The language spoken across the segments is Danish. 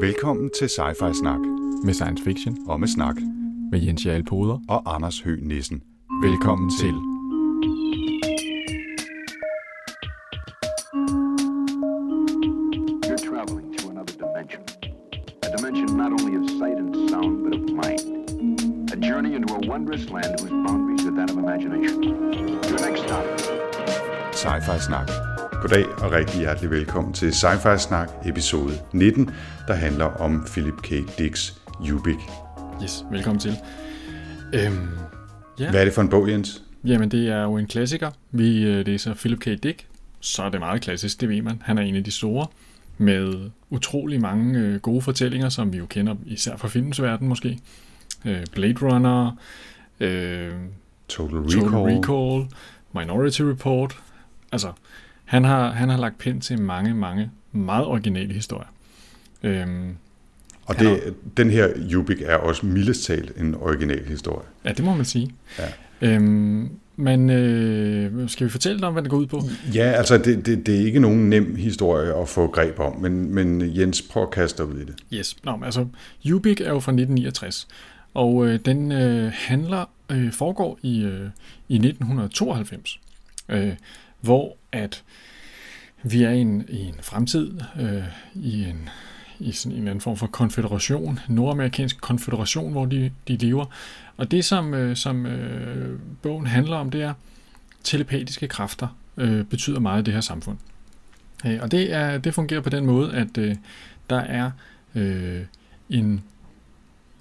Velkommen til Sci-Fi Snak med science fiction og med snak med Jens Jarl Poder. og Anders Høgh Nissen. Velkommen til. You're traveling to another dimension. A dimension not only of sight and sound, but of mind. A journey into a wondrous land whose boundaries are that of imagination. Your next stop, Sci-Fi Snak. Goddag og rigtig hjertelig velkommen til Sci-Fi Snak episode 19, der handler om Philip K. Dicks Ubik. Yes, velkommen til. Øhm, ja, Hvad er det for en bog, Jens? jamen det er jo en klassiker. Vi øh, læser Philip K. Dick, så er det meget klassisk, det ved man. Han er en af de store, med utrolig mange øh, gode fortællinger, som vi jo kender, især fra filmens verden måske. Øh, Blade Runner, øh, Total Recall. Total Recall, Minority Report. Altså, han har, han har lagt pind til mange, mange meget originale historier. Øhm, Og det, den her Ubik er også mildest talt en original historie. ja, det må man sige. Ja. Øhm, men øh, skal vi fortælle dig om, hvad det går ud på? Ja, altså det, det, det er ikke nogen nem historie at få greb om, men, men Jens, prøv at kaste dig ud i det. Yes. Nå, men altså, Ubik er jo fra 1969, og øh, den øh, handler, øh, foregår i, øh, i 1992, øh, hvor at vi er i en, i en fremtid, øh, i en i sådan en eller anden form for konfederation, nordamerikansk konfederation, hvor de, de lever. Og det, som, øh, som øh, bogen handler om, det er, telepatiske kræfter øh, betyder meget i det her samfund. Øh, og det, er, det fungerer på den måde, at øh, der er øh, en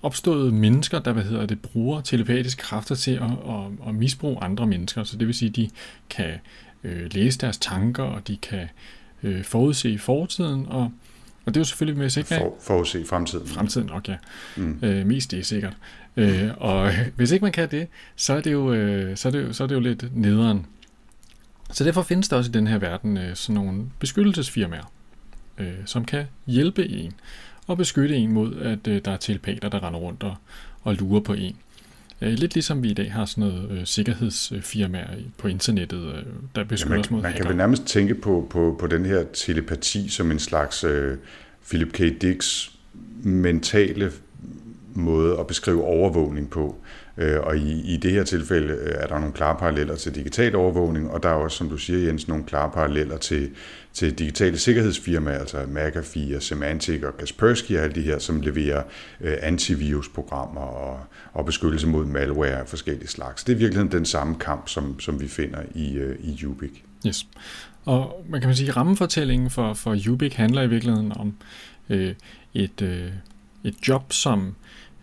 opstået mennesker, der hvad hedder det, bruger telepatiske kræfter til at, at, at misbruge andre mennesker. Så det vil sige, at de kan øh, læse deres tanker, og de kan øh, forudse fortiden, og, og det er jo selvfølgelig med ikke For, forudse fremtiden. fremtiden nok, ja. Mm. Øh, mest det er sikkert. Øh, og hvis ikke man kan det, så er det jo, øh, så er det jo, så er det jo lidt nederen. Så derfor findes der også i den her verden øh, sådan nogle beskyttelsesfirmaer, øh, som kan hjælpe en og beskytte en mod, at øh, der er telepater, der render rundt og, og lurer på en. Øh, lidt ligesom vi i dag har sådan noget øh, sikkerhedsfirmaer på internettet, øh, der Ja, beskytter man, os mod man kan hacker. vel nærmest tænke på, på, på den her telepati som en slags øh, Philip K. Dicks mentale måde at beskrive overvågning på. Øh, og i, i det her tilfælde øh, er der nogle klare paralleller til digital overvågning, og der er også, som du siger Jens, nogle klare paralleller til, til digitale sikkerhedsfirmaer, altså McAfee og Symantec og Kaspersky og alle de her, som leverer øh, antivirusprogrammer og, og beskyttelse mod malware af forskellige slags. Det er virkelig den samme kamp, som, som vi finder i, øh, i Ubik. Yes. Og man kan man sige, at rammefortællingen for, for Ubik handler i virkeligheden om øh, et, øh, et job, som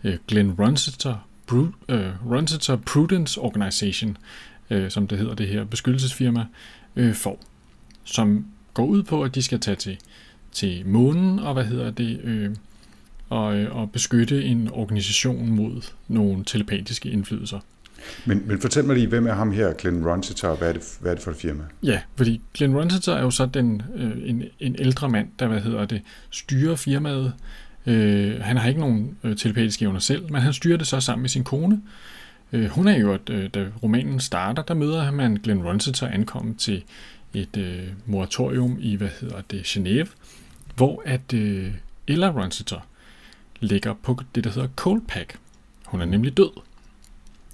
øh, Glenn Runciter, Bru, øh, Runciter Prudence Organization, øh, som det hedder det her beskyttelsesfirma, øh, får. Som går ud på, at de skal tage til, til månen og hvad hedder det, øh, og, øh, og beskytte en organisation mod nogle telepatiske indflydelser. Men, men fortæl mig lige, hvem er ham her, Glenn Ronseter, og hvad er det, hvad er det for et firma? Ja, fordi Glenn Runseter er jo så den, øh, en, en ældre mand, der, hvad hedder det, styrer firmaet. Øh, han har ikke nogen øh, telepatiske evner selv, men han styrer det så sammen med sin kone. Øh, hun er jo, at, øh, da romanen starter, der møder man Glenn Runseter ankomme til et øh, moratorium i, hvad hedder det, Genève, hvor at øh, Ella Runseter ligger på det, der hedder cold pack. Hun er nemlig død.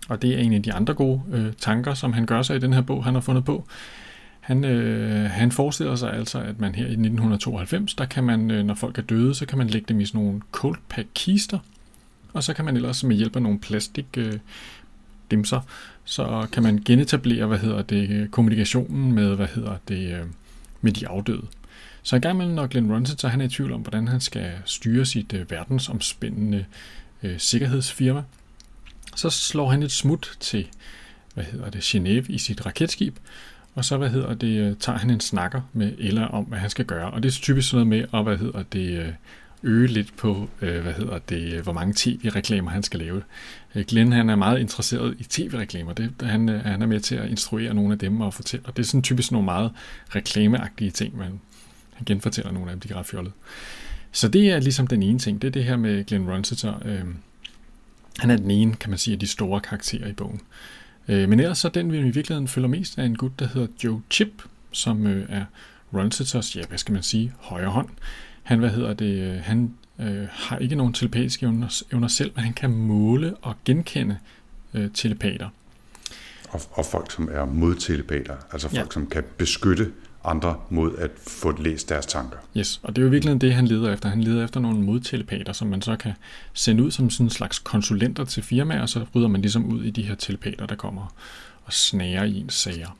Og det er en af de andre gode øh, tanker, som han gør sig i den her bog, han har fundet på. Han, øh, han forestiller sig altså, at man her i 1992, der kan man, øh, når folk er døde, så kan man lægge dem i sådan nogle cold pack kister, og så kan man ellers med hjælp af nogle plastik øh, dimser, så kan man genetablere, hvad hedder det, øh, kommunikationen med, hvad hedder det, øh, med de afdøde. Så i gang imellem, når Glenn så han er i tvivl om, hvordan han skal styre sit øh, verdensomspændende øh, sikkerhedsfirma, så slår han et smut til, hvad hedder det, Genève i sit raketskib, og så, hvad hedder det, øh, tager han en snakker med Ella om, hvad han skal gøre. Og det er typisk sådan noget med at, hvad hedder det, øh, øge lidt på, øh, hvad hedder det, hvor mange tv-reklamer han skal lave. Glenn, han er meget interesseret i tv-reklamer. Det, han, han er med til at instruere nogle af dem og fortælle. Og det er sådan typisk nogle meget reklameagtige ting, man han genfortæller nogle af dem, de er ret fjollede. Så det er ligesom den ene ting. Det er det her med Glenn Runciter, Øh, han er den ene, kan man sige, af de store karakterer i bogen. Øh, men ellers så den, vi i virkeligheden følger mest, er en gut, der hedder Joe Chip, som øh, er Ronseters, ja, hvad skal man sige, højre hånd. Han, hvad hedder det, øh, han, øh, har ikke nogen telepatiske evner, evner selv, men han kan måle og genkende øh, telepater. Og, og folk, som er modtelepater, altså folk, ja. som kan beskytte andre mod at få læst deres tanker. Yes, og det er jo virkelig det, han leder efter. Han leder efter nogle modtelepater, som man så kan sende ud som sådan en slags konsulenter til firmaer, og så rydder man ligesom ud i de her telepater, der kommer og snager i ens sager.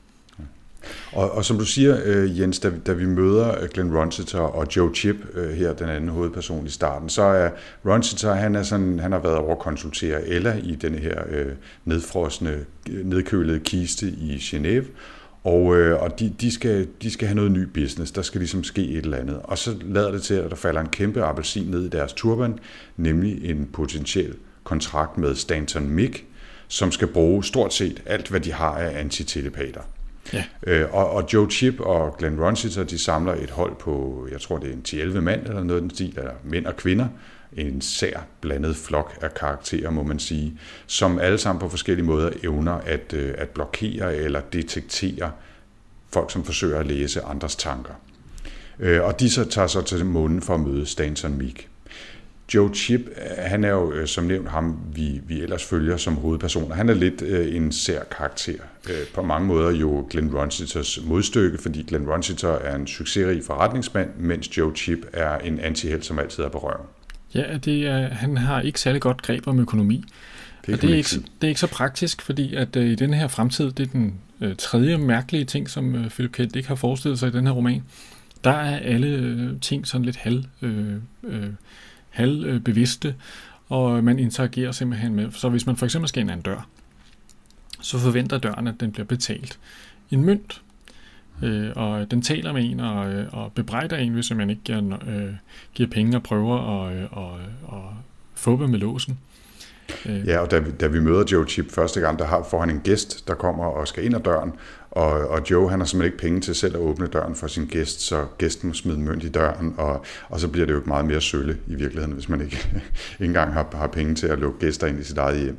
Og, og som du siger, øh, Jens, da, vi- da vi møder øh, Glenn Ronciter og Joe Chip, øh, her den anden hovedperson i starten, så er Ronciter, han, er sådan, han har været over at konsultere Ella i denne her øh, nedfrosne, nedkølede kiste i Genève, og, øh, og de, de, skal, de skal have noget ny business, der skal ligesom ske et eller andet. Og så lader det til, at der falder en kæmpe appelsin ned i deres turban, nemlig en potentiel kontrakt med Stanton Mick, som skal bruge stort set alt, hvad de har af antitelepater. Ja. Øh, og, og Joe Chip og Glenn Ronciter, de samler et hold på, jeg tror det er en 10-11 mand eller noget den stil, eller mænd og kvinder, en sær blandet flok af karakterer, må man sige, som alle sammen på forskellige måder evner at, øh, at blokere eller detektere folk, som forsøger at læse andres tanker. Øh, og de så tager så til munden for at møde Stanton Meek. Joe Chip, han er jo øh, som nævnt ham, vi, vi ellers følger som hovedperson. Han er lidt øh, en sær karakter. Øh, på mange måder jo Glenn Runciters modstykke, fordi Glenn Runciter er en succesrig forretningsmand, mens Joe Chip er en antihelt, som altid er på røven. Ja, det er, han har ikke særlig godt greb om økonomi. Det, og det er, ikke, det er ikke så praktisk, fordi at øh, i den her fremtid, det er den øh, tredje mærkelige ting, som øh, Philip K. Dick har forestillet sig i den her roman, der er alle øh, ting sådan lidt halv, øh, øh, halv øh, bevidste, og man interagerer simpelthen med. Så hvis man for eksempel skal ind ad en dør, så forventer døren, at den bliver betalt en mønt. Øh, og den taler med en og, øh, og bebrejder en, hvis man ikke giver, øh, giver penge og prøver at øh, og, og få dem med låsen. Øh, Ja, og da vi, da vi møder Joe Chip første gang, der har, får han en gæst, der kommer og skal ind ad døren, og, og Joe han har simpelthen ikke penge til selv at åbne døren for sin gæst, så gæsten må smide mønt i døren, og, og så bliver det jo ikke meget mere sølle i virkeligheden, hvis man ikke, ikke engang har, har penge til at lukke gæster ind i sit eget hjem.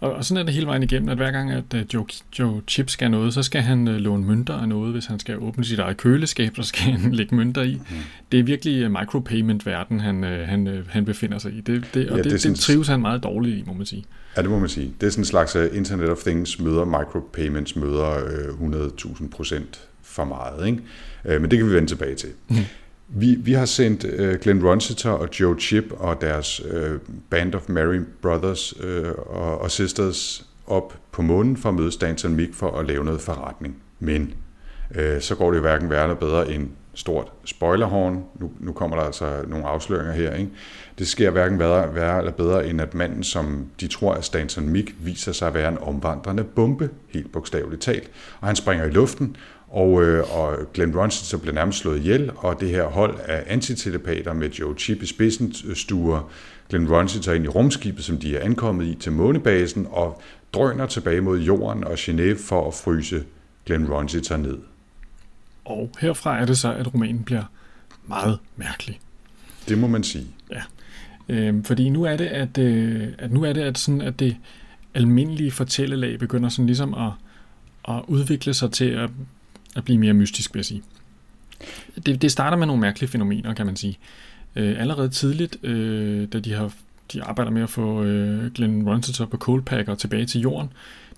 Og, og sådan er det hele vejen igennem, at hver gang, at uh, Joe, Joe Chip skal noget, så skal han uh, låne mønter af noget. Hvis han skal åbne sit eget køleskab, så skal han lægge mønter i. Mm. Det er virkelig uh, micropayment-verden, han, uh, han, uh, han befinder sig i. Det, det, og Ja, det, det sådan- det trives han meget dårligt i, må man sige. Ja, det må man sige. Det er sådan en slags uh, Internet of Things møder micropayments møder uh, 100.000 procent for meget. Ikke? Uh, men det kan vi vende tilbage til. Mhm. Vi, vi har sendt øh, Glenn Runciter og Joe Chip og deres øh, Band of Merry Brothers øh, og, og Sisters op på månen for at møde Stanton Mick for at lave noget forretning. Men øh, så går det jo hverken værre eller bedre end stort spoilerhorn. Nu, nu kommer der altså nogle afsløringer her. Ikke? Det sker hverken værre, værre eller bedre, end at manden, som de tror er Stanton Mick, viser sig at være en omvandrende bombe, helt bogstaveligt talt. Og han springer i luften, og, øh, og Glenn Ronciter bliver nærmest slået ihjel, og det her hold af antitelepater med Joe Chip i spidsen øh, stuer Glenn Ronciter ind i rumskibet, som de er ankommet i til månebasen, og drøner tilbage mod jorden og Genève for at fryse Glenn Ronson ned. Og herfra er det så, at romanen bliver meget mærkelig. Det må man sige. Øhm, fordi nu er det, at, øh, at nu er det, at, sådan, at det almindelige fortællelag begynder sådan ligesom at, at udvikle sig til at, at blive mere mystisk, vil jeg sige. Det, det starter med nogle mærkelige fænomener, kan man sige. Øh, allerede tidligt, øh, da de har de arbejder med at få øh, Glenn Ronciter på Coldpacker tilbage til jorden,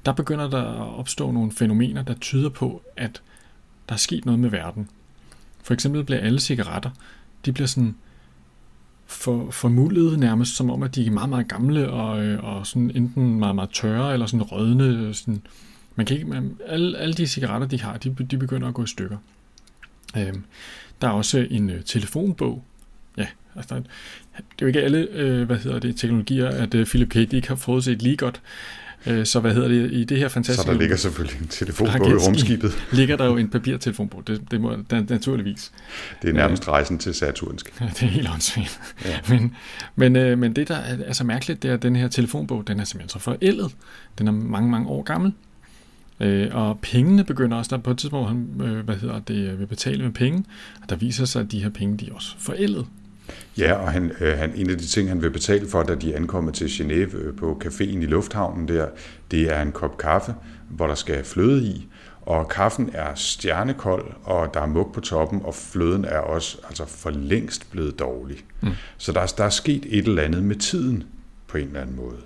der begynder der at opstå nogle fænomener, der tyder på, at der er sket noget med verden. For eksempel bliver alle cigaretter, de bliver sådan for, formuldet nærmest, som om at de er meget, meget gamle og, øh, og sådan enten meget, meget tørre eller sådan rødne. Sådan. Man kan ikke, man, alle, alle de cigaretter, de har, de, de begynder at gå i stykker. Øhm, der er også en øh, telefonbog. Ja, altså, der, det er jo ikke alle øh, hvad hedder det, teknologier, at øh, Philip K. Dick har forudset lige godt. Øh, så hvad hedder det, i det her fantastiske... Så der ligger selvfølgelig en telefonbog i rumskibet. ligger der jo en papirtelefonbog. Det, det må der, naturligvis. Det er nærmest rejsen til Saturnsk. Det er helt åndssvagt. Ja. Ja. Men, men, øh, men det, der er, er så mærkeligt, det er, at den her telefonbog, den er simpelthen så forældet. Den er mange, mange år gammel. Øh, og pengene begynder også, der på et tidspunkt, han øh, hvad hedder det, vil betale med penge, og der viser sig, at de her penge, de er også forældet. Ja, og han, øh, han, en af de ting, han vil betale for, da de ankommer til Genève øh, på caféen i lufthavnen der, det er en kop kaffe, hvor der skal fløde i. og kaffen er stjernekold, og der er mug på toppen, og fløden er også altså for længst blevet dårlig. Mm. Så der, der er sket et eller andet med tiden på en eller anden måde.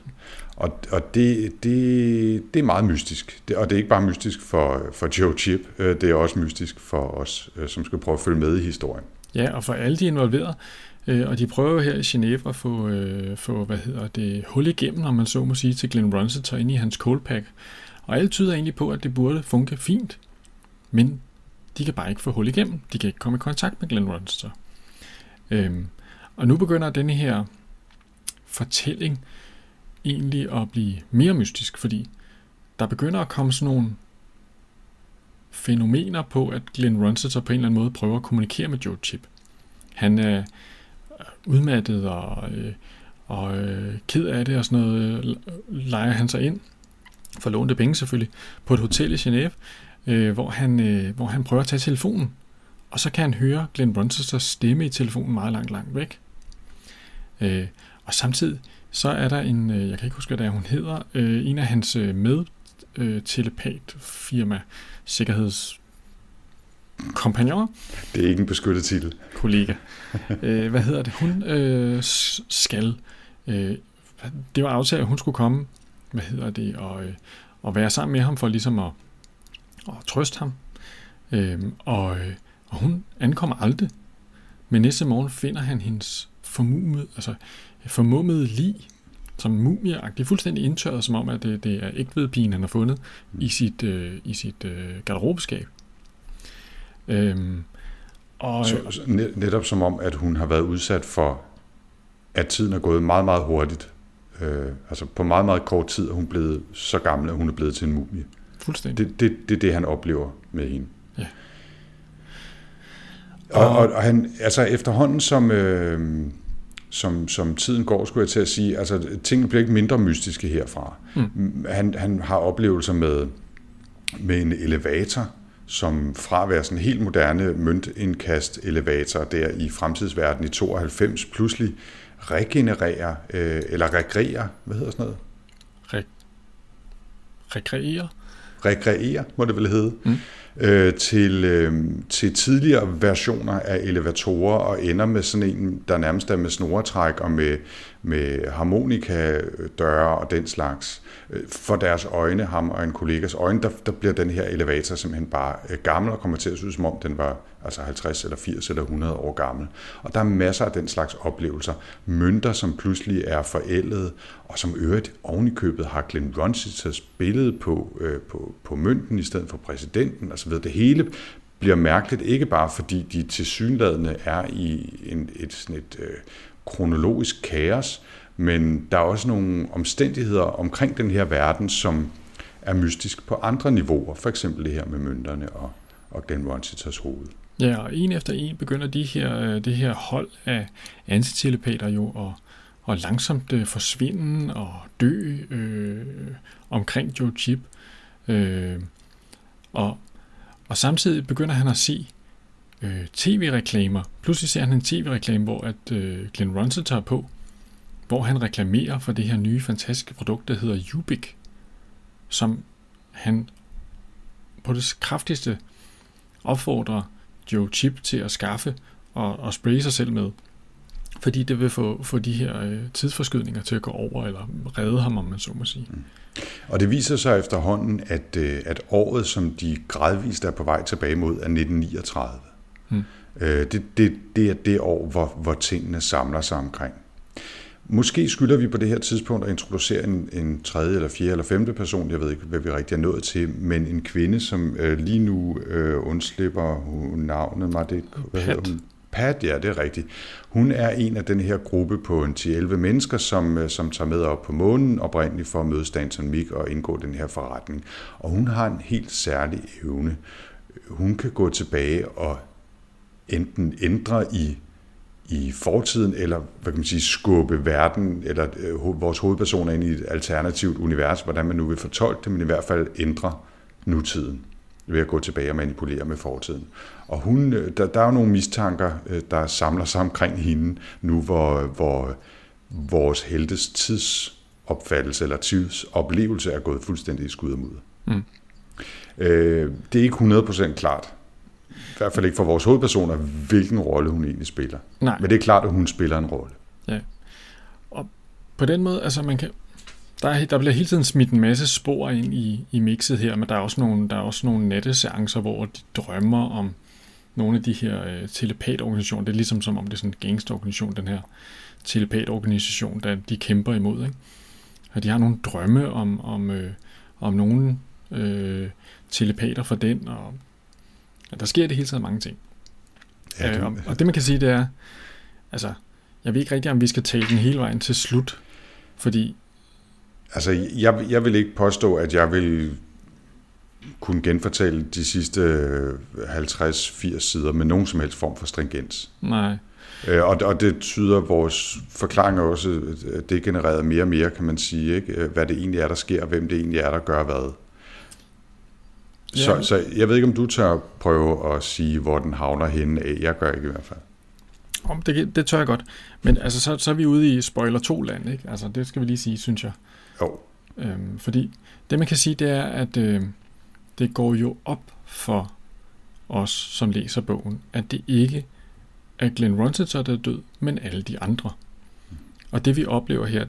Og, og det, det, det er meget mystisk. Det, og det er ikke bare mystisk for, for Joe Chip, øh, det er også mystisk for os, som skal prøve at følge med i historien. Ja, og for alle de involverede. Øh, og de prøver her i Genève at få, øh, få hvad hedder det, hul igennem, om man så må sige, til Glenn Runciter ind i hans coldpack. Og alt tyder egentlig på, at det burde funke fint. Men de kan bare ikke få hul igennem. De kan ikke komme i kontakt med Glenn Runciter. Øhm, og nu begynder denne her fortælling egentlig at blive mere mystisk, fordi der begynder at komme sådan nogle fænomener på, at Glenn Runciter på en eller anden måde prøver at kommunikere med Joe Chip. Han øh, udmattet og, øh, og øh, ked af det og sådan noget, øh, leger han sig ind, for lånte penge selvfølgelig, på et hotel i Genève, øh, hvor, han, øh, hvor han prøver at tage telefonen, og så kan han høre Glenn Ronseters stemme i telefonen meget langt, langt væk. og samtidig så er der en, øh, jeg kan ikke huske, hvad det er, hun hedder, øh, en af hans øh, telepat firma, sikkerhedskompagnoner. Det er ikke en beskyttet titel. Kollega. hvad hedder det? Hun øh, skal. Øh, det var aftalt, at hun skulle komme, hvad hedder det, og, øh, og være sammen med ham for ligesom at, at trøste ham. Øh, og, og hun ankommer aldrig. Men næste morgen finder han hendes formummet, altså formummet lig, som mumieagtigt, fuldstændig indtørret, som om, at det, det er ægtvedpigen, han har fundet i sit, øh, i sit øh, garderobeskab. Øhm, og, så, netop som om, at hun har været udsat for, at tiden er gået meget, meget hurtigt. Øh, altså på meget, meget kort tid er hun blevet så gammel, at hun er blevet til en mumie. Fuldstændig. Det, det, det er det, han oplever med hende. Ja. Og, og, og han, altså efterhånden som, øh, som, som tiden går, skulle jeg til at sige, altså tingene bliver ikke mindre mystiske herfra. Mm. Han, han har oplevelser med, med en elevator, som fra at være sådan en helt moderne møntindkast elevator der i fremtidsverdenen i 92, pludselig regenererer, øh, eller rekreerer, hvad hedder sådan noget? Re- rekreerer? Rekreerer, må det vel hedde. Mm øh, til, øh, til tidligere versioner af elevatorer og ender med sådan en, der nærmest er med snoretræk og med, med harmonikadøre og den slags. Øh, for deres øjne, ham og en kollegas øjne, der, der bliver den her elevator simpelthen bare øh, gammel og kommer til at se ud som om den var altså 50 eller 80 eller 100 år gammel. Og der er masser af den slags oplevelser. Mønter, som pludselig er forældet, og som øvrigt ovenikøbet har Glenn Ronchiters billede på, øh, på, på mønten i stedet for præsidenten osv. Det hele bliver mærkeligt, ikke bare fordi de tilsyneladende er i en, et, sådan et øh, kronologisk kaos, men der er også nogle omstændigheder omkring den her verden, som er mystisk på andre niveauer, for eksempel det her med mønterne og, og Glenn Ronchiters hoved. Ja, og en efter en begynder de her, øh, det her hold af antitelepater jo at, at langsomt øh, forsvinde og dø øh, omkring Joe Chip. Øh, og, og samtidig begynder han at se øh, tv-reklamer. Pludselig ser han en tv-reklame, hvor at øh, Glenn Ronson tager på, hvor han reklamerer for det her nye fantastiske produkt, der hedder Ubik, som han på det kraftigste opfordrer Joe Chip til at skaffe og, og spraye sig selv med. Fordi det vil få, få de her øh, tidsforskydninger til at gå over, eller redde ham, om man så må sige. Mm. Og det viser sig efterhånden, at, øh, at året, som de gradvist er på vej tilbage mod, er 1939. Mm. Øh, det, det, det er det år, hvor, hvor tingene samler sig omkring. Måske skylder vi på det her tidspunkt at introducere en, en tredje eller fjerde eller femte person, jeg ved ikke, hvad vi rigtig er nået til, men en kvinde, som øh, lige nu øh, undslipper hun navnet mig, det, hvad Pat. hedder hun? Pat, ja, det er rigtigt. Hun er en af den her gruppe på en 10-11 mennesker, som, øh, som tager med op på månen oprindeligt for at møde Stanton Mick og indgå den her forretning. Og hun har en helt særlig evne. Hun kan gå tilbage og enten ændre i i fortiden, eller hvad kan man sige, skubbe verden, eller øh, vores hovedpersoner ind i et alternativt univers, hvordan man nu vil fortolke det, men i hvert fald ændre nutiden ved at gå tilbage og manipulere med fortiden. Og hun, øh, der, der er jo nogle mistanker, øh, der samler sig omkring hende nu, hvor, hvor vores heltes tidsopfattelse eller tidsoplevelse er gået fuldstændig i skud og mudder. Mm. Øh, det er ikke 100% klart. Hvert fald ikke for vores hovedpersoner, hvilken rolle hun egentlig spiller. Nej. Men det er klart, at hun spiller en rolle. Ja. Og på den måde, altså man kan, der, er, der bliver hele tiden smidt en masse spor ind i, i mixet her, men der er også nogle, der er også nogle natteseancer, hvor de drømmer om nogle af de her øh, telepatorganisationer. Det er ligesom som om det er sådan en gangsterorganisation, den her telepatorganisation, der de kæmper imod. Ikke? Og de har nogle drømme om, om, øh, om nogle øh, telepater for den, og der sker det hele tiden mange ting. Ja, det- øh, og, og det man kan sige, det er, altså, jeg ved ikke rigtig, om vi skal tale den hele vejen til slut, fordi, Altså, jeg, jeg vil ikke påstå, at jeg vil kunne genfortælle de sidste øh, 50-80 sider med nogen som helst form for stringens. nej, Øh, Og, og det tyder vores forklaring også, at det genererer mere og mere, kan man sige, ikke? Øh, hvad det egentlig er, der sker, og hvem det egentlig er, der gør hvad. Så, Ja. så jeg ved ikke, om du tør prøve at sige, hvor den havner henne af. Jeg gør ikke i hvert fald. om det, det tør jeg godt, men altså, så, så er vi ude i spoiler 2 land, ikke? Altså, det skal vi lige sige, synes jeg. Jo, Øhm, fordi det man kan sige, det er, at øh, det går jo op for os, som læser bogen, at det ikke er Glenn Rossiter, der er død, men alle de andre. Og det vi oplever her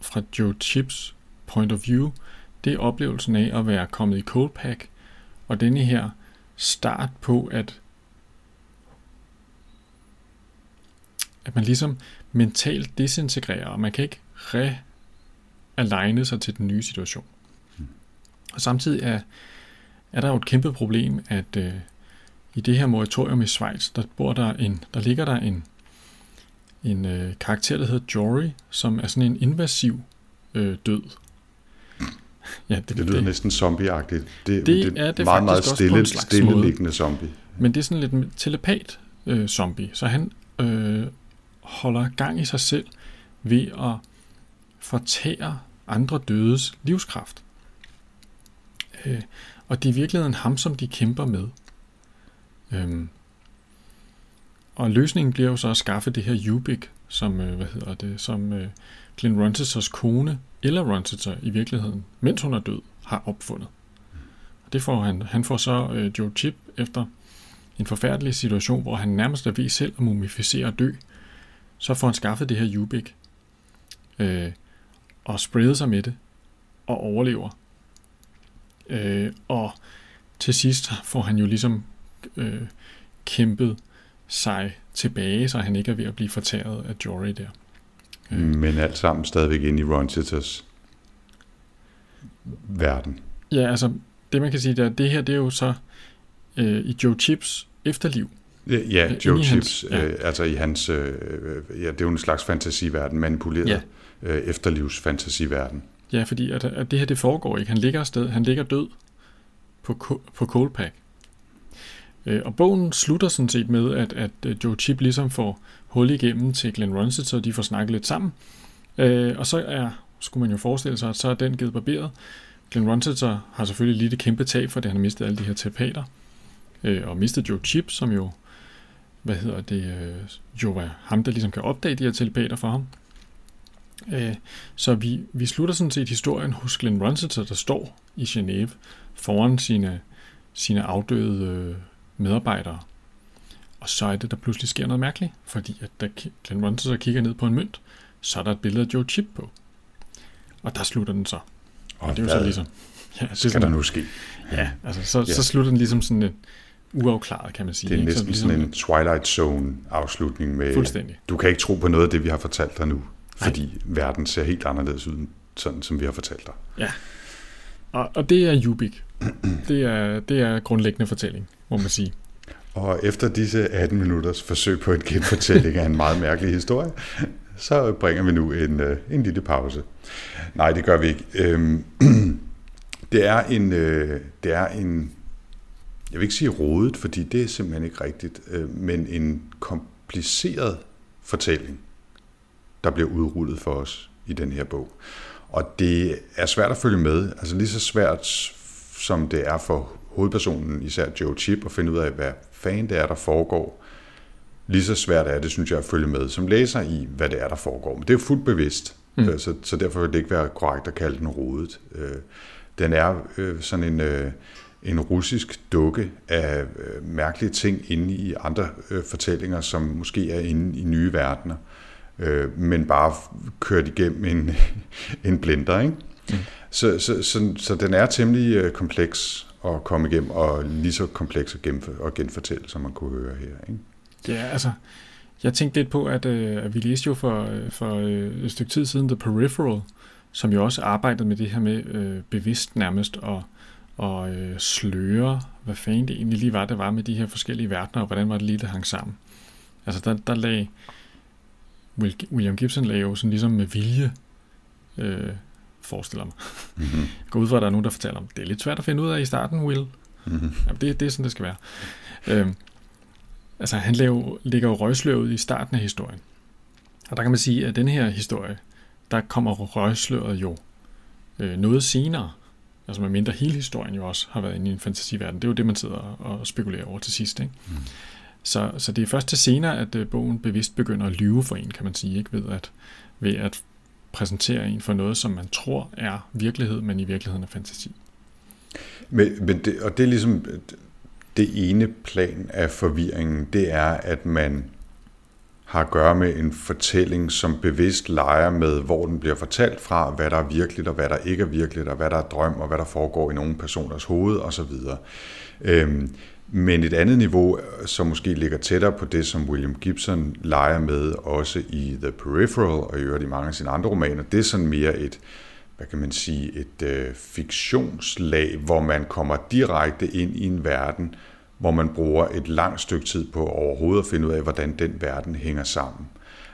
fra Joe Chips point of view, det er oplevelsen af at være kommet i cold pack, og denne her start på, at at man ligesom mentalt desintegrerer, og man kan ikke re aligne sig til den nye situation. Og samtidig er, er der jo et kæmpe problem, at øh, i det her moratorium i Schweiz, der, bor der, en, der ligger der en, en øh, karakter, der hedder Jory, som er sådan en invasiv øh, død. Ja, det, det lyder det, næsten zombieagtigt. Det, Det er det meget, meget stille, stilleliggende zombie. Men det er sådan lidt en telepat øh, zombie, så han øh, holder gang i sig selv ved at fortære andre dødes livskraft. Øh, og det er i virkeligheden ham, som de kæmper med. Øhm, og løsningen bliver jo så at skaffe det her Ubik, som, øh, hvad hedder det, som øh, Glenn Runcitors kone, eller Runciter i virkeligheden, mens hun er død, har opfundet. Og det får han, han får så øh, Joe Chip efter en forfærdelig situation, hvor han nærmest er ved selv at mumificere og dø, så får han skaffet det her Ubik, øh, og sprayet sig med det, og overlever. Øh, og til sidst får han jo ligesom øh, kæmpet sig tilbage, så han ikke er ved at blive fortæret af Jory der. Øh, Men alt sammen stadigvæk inde i Ron Chitters verden. Ja, altså, det man kan sige, det er, det her, det er jo så øh, i Joe Chips efterliv. Ja, ja inde Joe Chips, hans- ja. øh, altså i hans, øh, ja, det er jo en slags fantasiverden, manipuleret Ja. øh, efterlivsfantasiverden. Ja, fordi at, at det her, det foregår ikke. Han ligger, sted, han ligger død på, på Coldpack. Øh, og bogen slutter sådan set med, at, at øh, Joe Chip ligesom får hul igennem til Glenn Runset, så de får snakket lidt sammen. Øh, og så er, skulle man jo forestille sig, at så er den givet barberet. Glenn Runset har selvfølgelig lidt det kæmpe tab, for det han har mistet alle de her telepater. Øh, og mistet Joe Chip, som jo, hvad hedder det, øh, jo er ham, der ligesom kan opdage de her telepater for ham. Øh, så vi, vi slutter sådan set historien hos Glenn Runciter, der står i Genève foran sine, sine afdøde øh, medarbejdere. Og så er det, der pludselig sker noget mærkeligt, fordi at da Glenn Runsett kigger ned på en mønt, så er der et billede af Joe Chip på. Og der slutter den så. Og, det er jo så ligesom... Ja, det skal sådan, der nu ske? Ja, altså så, Ja. så slutter den ligesom sådan en uafklaret, kan man sige. Det er ikke? næsten ligesom, sådan en Twilight Zone afslutning med, Fuldstændig. du kan ikke tro på noget af det, vi har fortalt dig nu, fordi verden ser helt anderledes ud, sådan som vi har fortalt dig. Og, og det er Ubik. Det er, det er grundlæggende fortælling, må man sige. Og efter disse 18 minutters forsøg på en genfortælling af en meget mærkelig historie, så bringer vi nu en, øh, en lille pause. Nej, det gør vi ikke. Øhm, det er en, øh, det er en, jeg vil ikke sige rodet, fordi det er simpelthen ikke rigtigt, øh, men en kompliceret fortælling, der bliver udrullet for os i den her bog. Og det er svært at følge med, altså lige så svært som det er for hovedpersonen, især Joe Chip, at finde ud af, hvad fanden det er, der foregår. Lige så svært er det, synes jeg, at følge med som læser i, hvad det er, der foregår. Men det er jo fuldt bevidst, Mm. mm. så, så derfor vil det ikke være korrekt at kalde den rodet. Øh, Den er øh, sådan en, øh, en russisk dukke af øh, mærkelige ting inde i andre øh, fortællinger, som måske er inde i nye verdener, øh, men bare kørt igennem en, en blender. Ikke? Mm. Så, så, så, så den er temmelig øh, kompleks at komme igennem, og lige så kompleks at, genfor, at genfortælle, som man kunne høre her. Ikke? Ja, altså, jeg tænkte lidt på, at, øh, at vi læste jo for, øh, for øh, et stykke tid siden The Peripheral, som jo også arbejdede med det her med øh, bevidst nærmest at og øh, sløre, hvad fanden det egentlig lige var, det var med de her forskellige verdener, og hvordan var det lige, det hang sammen. Altså der, der lagde William Gibson lagde jo sådan ligesom med vilje, øh, forestiller mig. Mm-hmm. Jeg går ud fra, at der er nogen, der fortæller om, det er lidt svært at finde ud af i starten, Will. Mm-hmm. Jamen, det, det er sådan, det skal være. Øh, altså han laver, ligger jo røgsløret i starten af historien. Og der kan man sige, at den her historie, der kommer røgsløret jo øh, noget senere. Altså med mindre hele historien jo også har været inde i en fantasiverden. Det er jo det, man sidder og spekulerer over til sidst. Ikke? Mm. Så, så det er først til senere, at øh, bogen bevidst begynder at lyve for en, kan man sige, ikke? Ved, at, ved at præsentere en for noget, som man tror er virkelighed, men i virkeligheden er fantasi. Men, men det, og det er ligesom det ene plan af forvirringen, det er, at man har at gøre med en fortælling, som bevidst leger med, hvor den bliver fortalt fra, hvad der er virkeligt og hvad der ikke er virkeligt, og hvad der er drøm og hvad der foregår i nogle personers hoved osv. Øhm, men et andet niveau, øh, som måske ligger tættere på det, som William Gibson leger med, også i The Peripheral og i øvrigt i mange af sine andre romaner, det er sådan mere et, hvad kan man sige, et øh, fiktionslag, hvor man kommer direkte ind i en verden, hvor man bruger et langt stykke tid på overhovedet at finde ud af, hvordan den verden hænger sammen.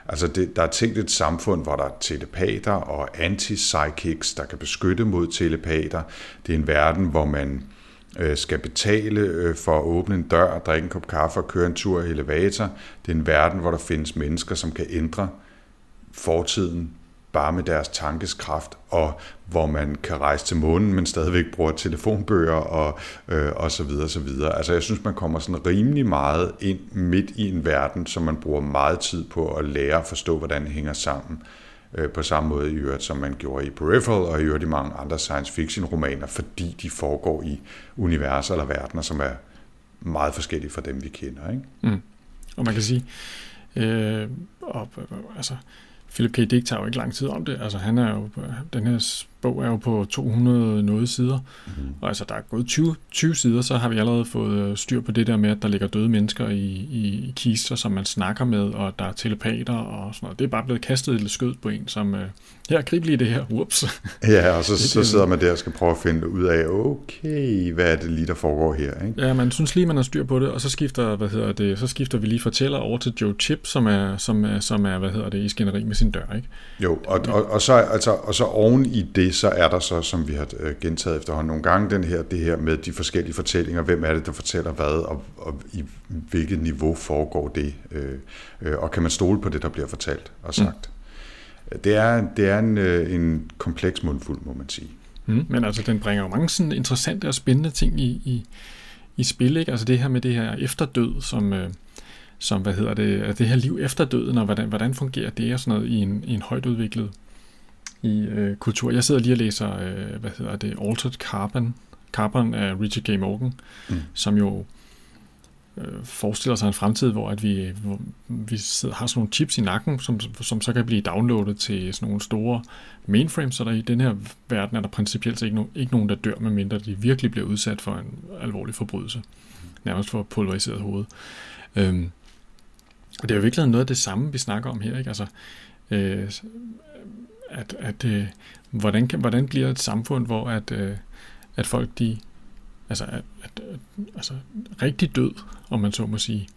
Altså det, der er tænkt et samfund, hvor der er telepater og anti-psychics, der kan beskytte mod telepater. Det er en verden, hvor man Øh, skal betale øh, for at åbne en dør, drikke en kop kaffe og køre en tur i elevator. Det er en verden, hvor der findes mennesker, som kan ændre fortiden bare med deres tankeskraft, og hvor man kan rejse til månen, men stadigvæk bruger telefonbøger og, øh, og så videre, så videre. Altså jeg synes, man kommer sådan rimelig meget ind midt i en verden, som man bruger meget tid på at lære at forstå, hvordan det hænger sammen. Øh, Øh, på samme måde i øvrigt, som man gjorde i Peripheral og i øvrigt i mange andre science fiction romaner, fordi de foregår i universer eller verdener, som er meget forskellige fra dem, vi kender. Ikke? Mm. Og man kan sige, øh, og, altså, Philip K. Dick tager jo ikke lang tid om det. Altså, han er jo, den her bog er jo på 200 noget sider. Mm-hmm. Og altså, der er gået 20, 20 sider, så har vi allerede fået øh, styr på det der med, at der ligger døde mennesker i, i kister, som man snakker med, og der er telepater og sådan noget. Det er bare blevet kastet i skød på en, som, øh, her, grib lige det her, whoops. Ja, og så, så sidder man der og skal prøve at finde ud af, okay, hvad er det lige, der foregår her? Ikke? Ja, man synes lige, man har styr på det, og så skifter, hvad hedder det, så skifter vi lige fortæller over til Joe Chip, som er, som er, som er hvad hedder det, i skænderi med sin dør, ikke? Jo, og, og, og, så, altså, og så oven i det, så er der så, som vi har øh, gentaget efterhånden nogle gange, den her, det her med de forskellige fortællinger, hvem er det, der fortæller hvad, og, og i hvilket niveau foregår det, øh, øh, og kan man stole på det, der bliver fortalt og sagt. Mm. Det er, det er en, øh, en kompleks mundfuld, må man sige. Mm, men altså, den bringer jo mange sådan interessante og spændende ting i, i, i spil, ikke? Altså det her med det her efterdød, som... Øh, som hvad hedder det, det her liv efter døden, og hvordan, hvordan fungerer det og sådan noget i en, i en højt udviklet i øh, kultur. Jeg sidder lige og læser, øh, hvad hedder det, Altered Carbon, Carbon af Richard G. Morgan, mm. som jo øh, forestiller sig en fremtid, hvor at vi, hvor vi sidder, har sådan nogle chips i nakken, som, som så kan blive downloadet til sådan nogle store mainframes, så der i den her verden er der principielt ikke, no, ikke nogen, der dør, medmindre de virkelig bliver udsat for en alvorlig forbrydelse. Nærmest for pulveriseret hoved. Øhm, og det er jo virkelig noget af det samme, vi snakker om her. Ikke? Altså, øh, at, at øh, hvordan, kan, hvordan bliver et samfund, hvor at, øh, at folk de altså, at, at, altså rigtig død, om man så må sige,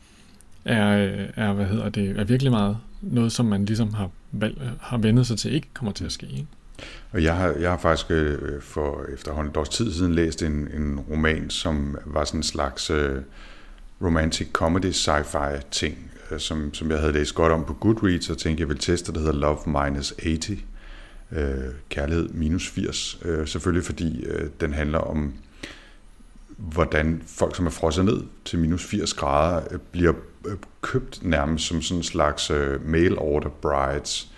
er, er, hvad hedder det, er virkelig meget noget, som man ligesom har, valg, har vendet sig til, ikke kommer til at ske. Ikke? Og jeg har, jeg har faktisk øh, for efterhånden et års tid siden læst en, en roman, som var sådan en slags øh, romantic comedy sci-fi ting, øh, som, som jeg havde læst godt om på Goodreads, og tænkte, jeg vil teste, der hedder Love Minus 80, øh, Kærlighed minus 80, øh, selvfølgelig fordi øh, den handler om, hvordan folk, som er frosset ned til minus 80 grader, øh, bliver øh, købt nærmest som sådan en slags øh, mail order brides,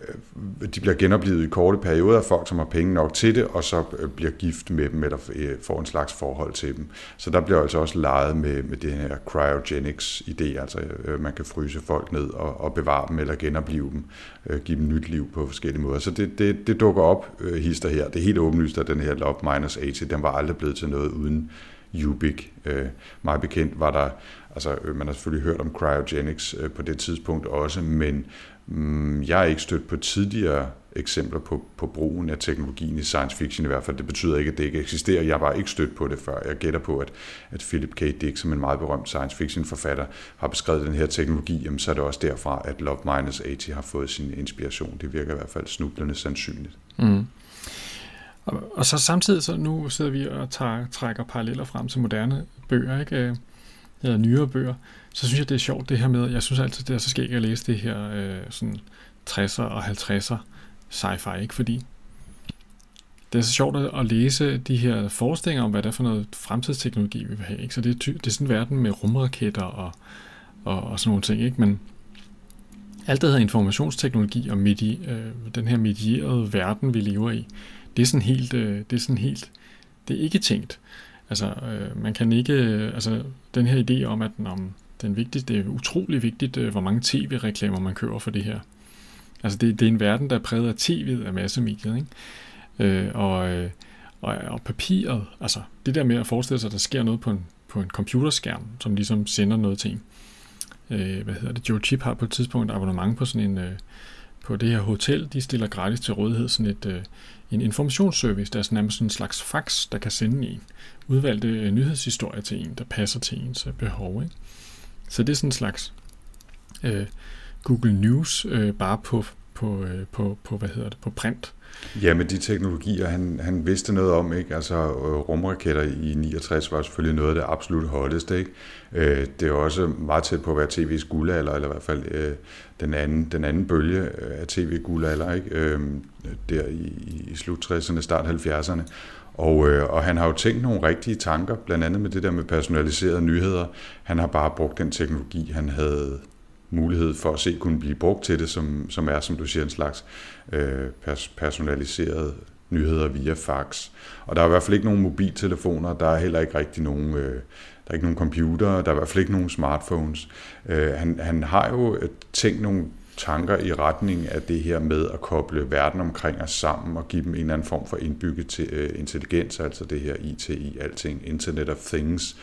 Øh, de bliver genoplevet i korte perioder af folk, som har penge nok til det, og så øh, bliver gift med dem, eller øh, får en slags forhold til dem. Så der bliver altså også leget med, med det her cryogenics-idé, altså man kan fryse folk ned og, og bevare dem, eller genopleve dem, give dem nyt liv på forskellige måder. Så det, det, det dukker op, hister her. Det er helt åbenlyst, at den her Love Minus 80, den var aldrig blevet til noget uden Ubik. Øh, meget bekendt var der, altså man har selvfølgelig hørt om cryogenics øh, på det tidspunkt også, men Mm, jeg er ikke stødt på tidligere eksempler på, på brugen af teknologien i science fiction i hvert fald. Det betyder ikke, at det ikke eksisterer. Jeg var ikke stødt på det før. Jeg gætter på, at, at Philip K. Dick, som en meget berømt science fiction forfatter, har beskrevet den her teknologi, jamen, så er det også derfra, at Love Minus 80 har fået sin inspiration. Det virker i hvert fald snublende sandsynligt. Mm. Og, og så samtidig, så nu sidder vi og tager, trækker paralleller frem til moderne bøger, ikke? Øh, eller nyere bøger, så synes jeg, det er sjovt det her med, jeg synes altid, det er så skægt at læse det her øh, sådan 60'er og 50'er sci-fi, ikke? Fordi det er så sjovt at læse de her forestillinger om, hvad det er for noget fremtidsteknologi, vi vil have. Ikke? Så det er, ty- det er sådan en verden med rumraketter og, og, og sådan nogle ting. Ikke? Men alt det her informationsteknologi og midi, øh, den her medierede verden, vi lever i, det er sådan helt, øh, det er sådan helt, det er ikke tænkt. Altså, øh, man kan ikke, øh, altså, den her idé om, at om, den vigtigste, det er utrolig vigtigt, øh, hvor mange tv-reklamer man køber for det her. Altså, det, det er en verden, der er præget af tv'et af massemediet, ikke? Øh, og, øh, og, og papiret, altså det der med at forestille sig, at der sker noget på en, på en computerskærm, som ligesom sender noget til en. Øh, hvad hedder det? Joe Chip har på et tidspunkt abonnement på sådan en, øh, på det her hotel, de stiller gratis til rådighed sådan et, øh, en informationsservice, der er sådan en slags fax, der kan sende en udvalgte øh, nyhedshistorier til en, der passer til ens behov. Ikke? Så det er sådan en slags øh, Google News, øh, bare på, på, øh, på, på, hvad hedder det, på print. Ja, med de teknologier, han, han vidste noget om, ikke? Altså øh, rumraketter i 69 var selvfølgelig noget af det absolut hotteste, ikke? Øh, det er også meget tæt på at være tv's guldalder, eller i hvert fald øh, den, anden, den anden bølge øh, af tv-guldalder, ikke? Øh, der i, i slut 60'erne, start 70'erne. Og, øh, og han har jo tænkt nogle rigtige tanker, blandt andet med det der med personaliserede nyheder. Han har bare brugt den teknologi, han havde mulighed for at se kunne blive brugt til det, som, som er, som du siger, en slags øh, pers- personaliserede nyheder via fax. Og der er i hvert fald ikke nogen mobiltelefoner, der er heller ikke rigtig nogen, øh, der er ikke nogen computer, der er i hvert fald ikke nogen smartphones. Øh, han, han har jo øh, tænkt nogle tanker i retning af det her med at koble verden omkring os sammen og give dem en eller anden form for indbygget til, øh, intelligens, altså det her ITI, alting, Internet of Things,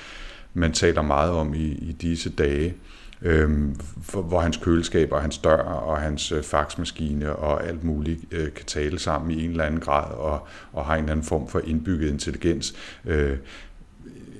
man taler meget om i, i disse dage øhm, hvor hans køleskab og hans dør og hans øh, faxmaskine og alt muligt øh, kan tale sammen i en eller anden grad og, og har en eller anden form for indbygget intelligens. Øh,